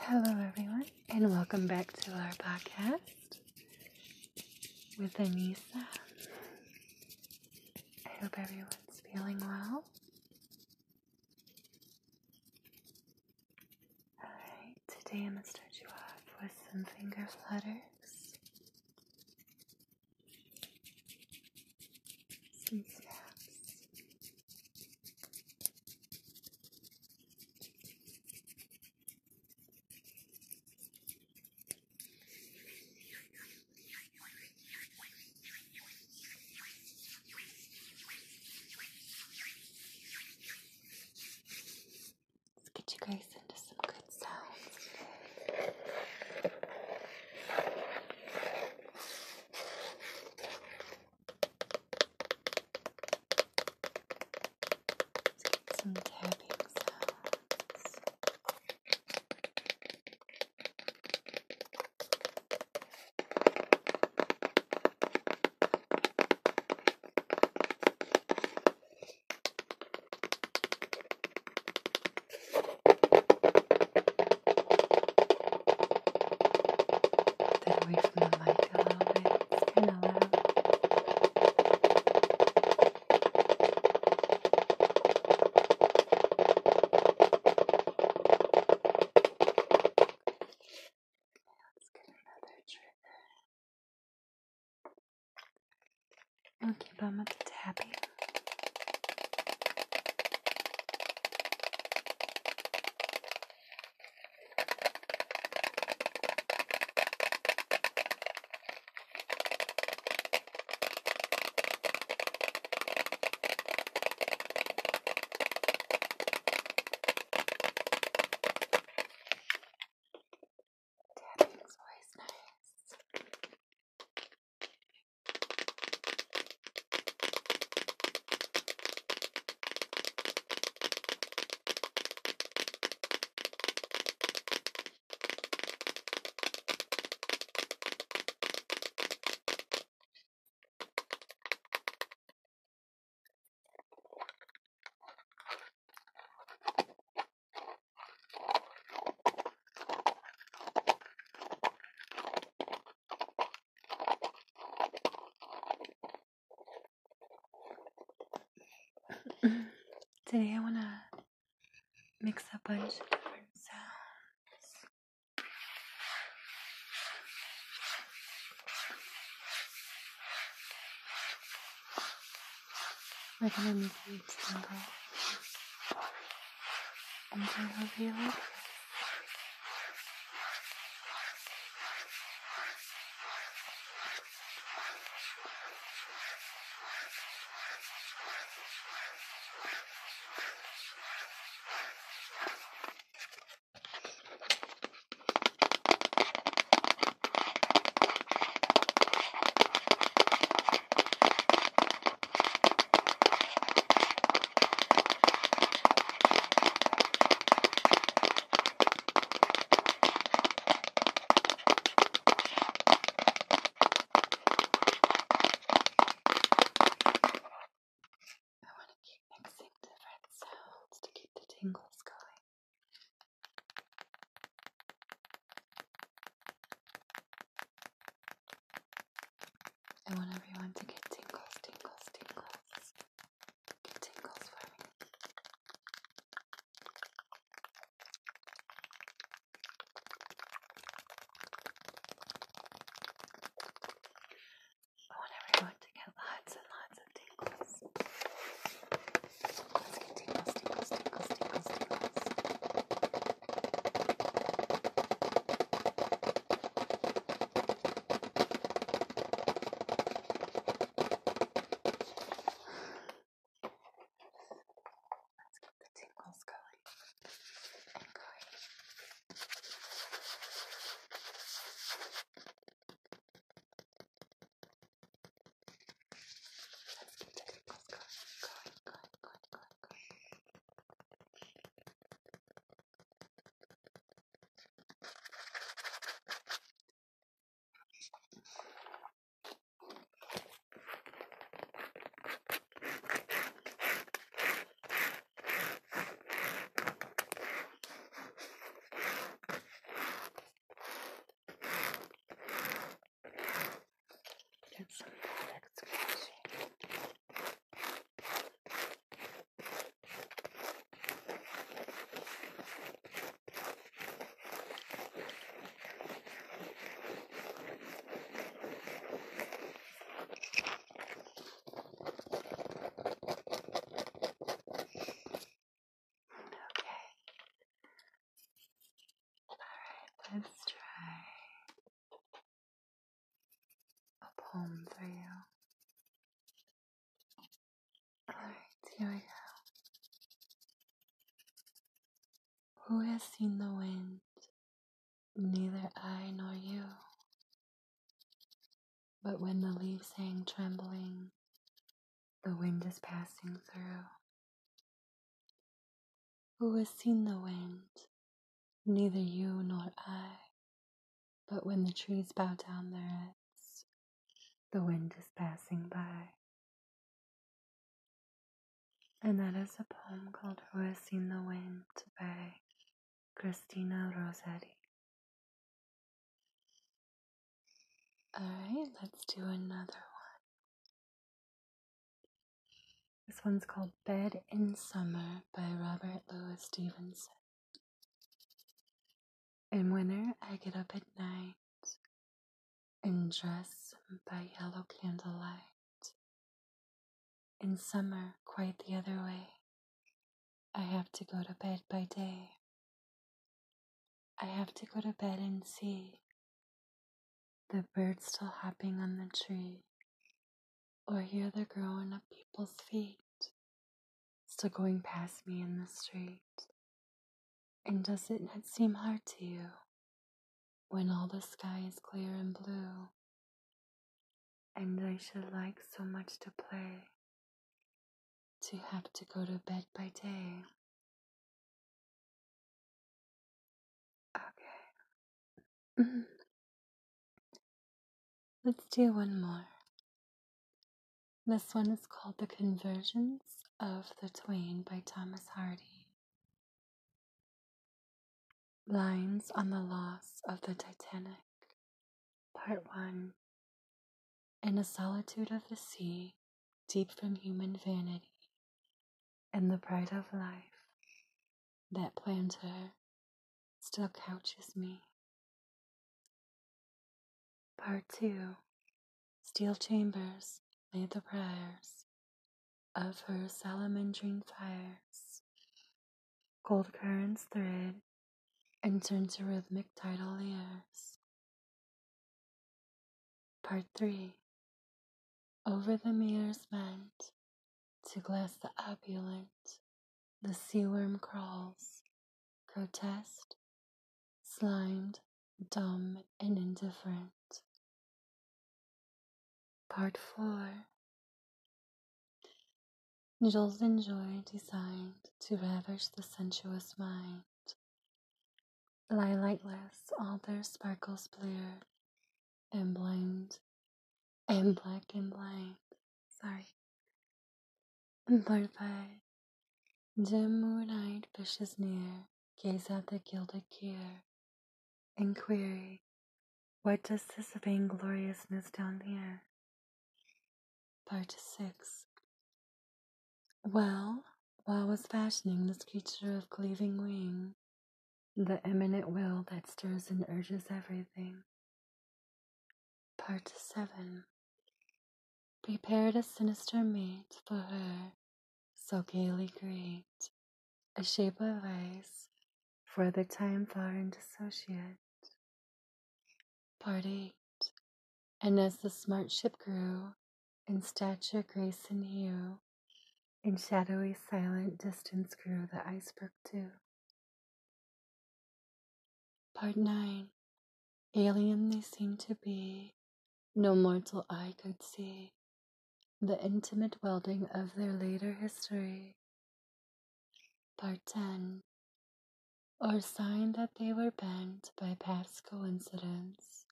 Hello, everyone, and welcome back to our podcast with Anissa. I hope everyone's feeling well. Alright, today I'm going to start you off with some finger flutters, some We'll Today I want to mix a bunch of different sounds. We're gonna make each single into a like let's try a poem for you. Alright, here we go. Who has seen the wind? Neither I nor you. But when the leaves hang trembling, the wind is passing through. Who has seen the wind? Neither you nor I. But when the trees bow down their heads, the wind is passing by. And that is a poem called Who Has Seen the Wind by Christina Rossetti. Alright, let's do another one. This one's called Bed in Summer by Robert Louis Stevenson. In winter, I get up at night and dress by yellow candlelight. In summer, quite the other way, I have to go to bed by day. I have to go to bed and see the birds still hopping on the tree, or hear the growing of people's feet still going past me in the street. And does it not seem hard to you when all the sky is clear and blue? And I should like so much to play to have to go to bed by day. Okay. Mm-hmm. Let's do one more. This one is called The Convergence of the Twain by Thomas Hardy. Lines on the Loss of the Titanic, Part 1. In a solitude of the sea, deep from human vanity, and the pride of life, that planter still couches me. Part 2 Steel chambers made the prayers of her salamandrine fires. gold currents thread and turn to rhythmic tidal ears. Part 3 Over the mirrors meant to glass the opulent, the sea worm crawls, grotesque, slimed, dumb, and indifferent. Part 4 Needles and joy designed to ravish the sensuous mind. Lie lightless, all their sparkles bleared, and blind, and black and blind. Sorry. Part 5 Dim moon-eyed fishes near, gaze at the gilded gear, and query, what does this vaingloriousness down here? Part 6 Well, while was fashioning this creature of cleaving wing, the eminent will that stirs and urges everything. Part 7 Prepared a sinister mate for her, so gaily great, a shape of ice, for the time far indissociate. Part 8 And as the smart ship grew, in stature, grace, and hue, in shadowy, silent distance grew the iceberg too. Part 9 Alien they seemed to be, no mortal eye could see the intimate welding of their later history. Part 10 Or sign that they were bent by past coincidence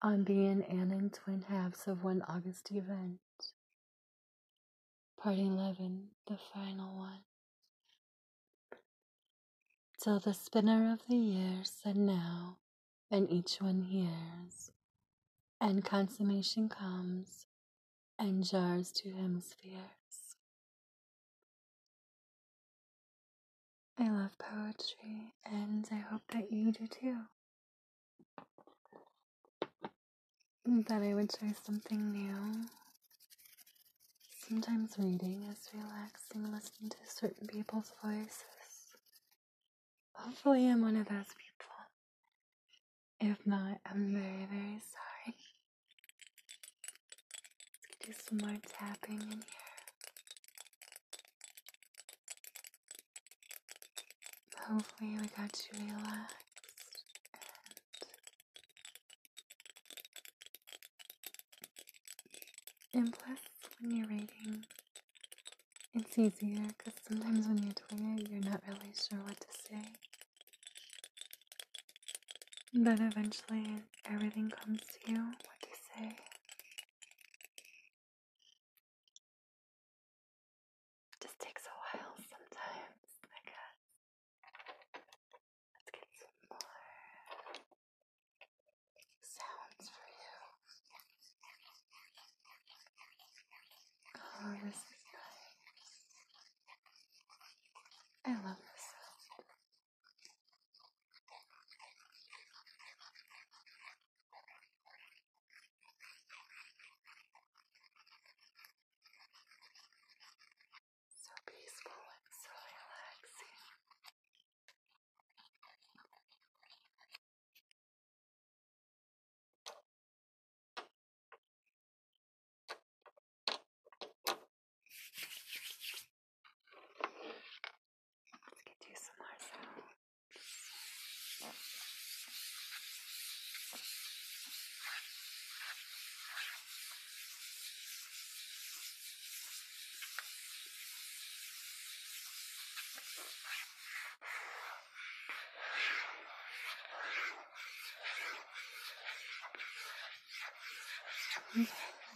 on being an and twin halves of one August event. Part 11, the final one. Till the spinner of the years said now, and each one hears, and consummation comes, and jars to hemispheres. I love poetry, and I hope that you do too. that I would try something new. Sometimes reading is relaxing, listening to certain people's voices. Hopefully, I'm one of those people. If not, I'm very, very sorry. Let's do some more tapping in here. Hopefully, we got you relaxed and plus, when you're reading, it's easier because sometimes when you're doing it, you're not really sure what to say. But eventually, everything comes to you, what do you say. It just takes a while sometimes, I guess. Let's get some more sounds for you. Oh, this is nice. I love this sound. So peaceful and so relaxing. Let's get you some more sound. Okay,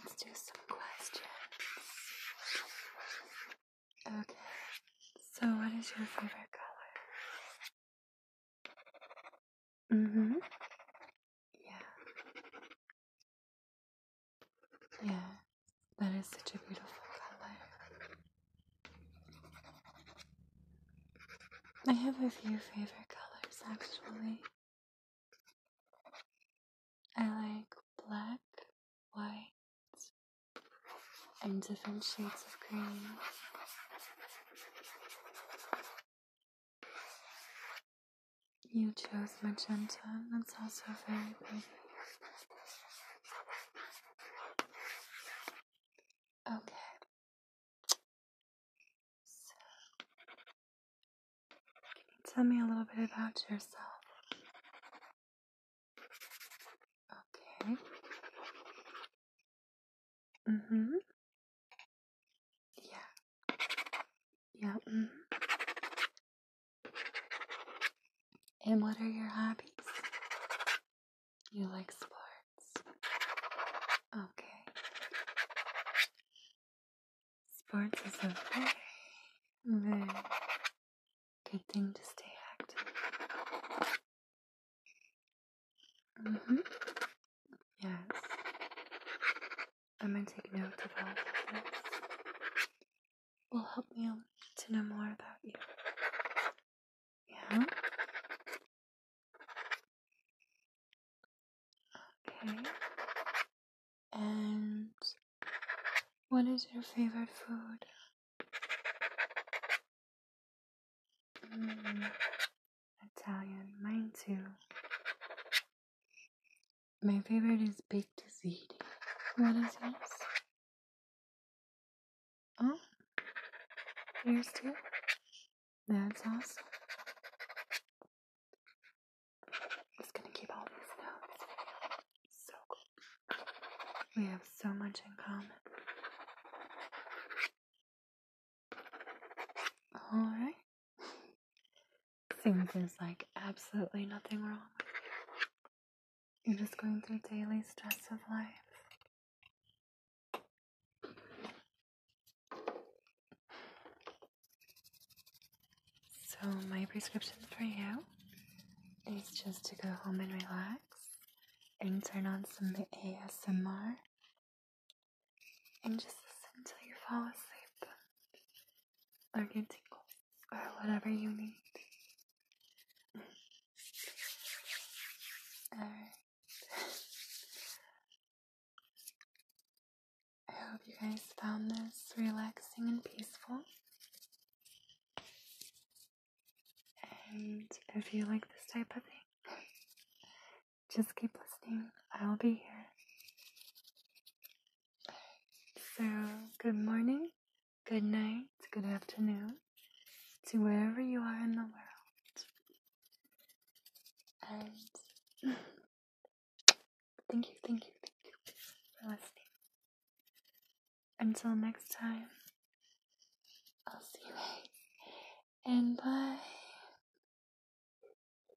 let's do some questions. Okay, so what is your favorite color? Mm-hmm. Yeah. Yeah, that is such a beautiful color. I have a few favorite colors actually. I like black, white, and different shades of green. You chose magenta, that's also very pretty. Okay. So, can you tell me a little bit about yourself? Okay. Mm-hmm. Yeah. Yeah. Mm-hmm. And what are your hobbies? You like sports. Okay. Sports is a very, very good thing to stay active. Mm-hmm. Yes. I'm gonna take note of all of this. Will help me to know more about you. Yeah. Okay. And what is your favorite food? Mm, Italian, mine too. My favorite is baked ziti. What is yours? Oh, yours too? That's awesome. Just gonna keep all these notes. So cool. We have so much in common. Alright. Seems there's like absolutely nothing wrong. You're just going through daily stress of life. So, my prescription for you is just to go home and relax and turn on some ASMR and just listen until you fall asleep or get tingles or whatever you need. Alright. I hope you guys found this relaxing and peaceful. And if you like this type of thing, just keep listening. I'll be here. So, good morning, good night,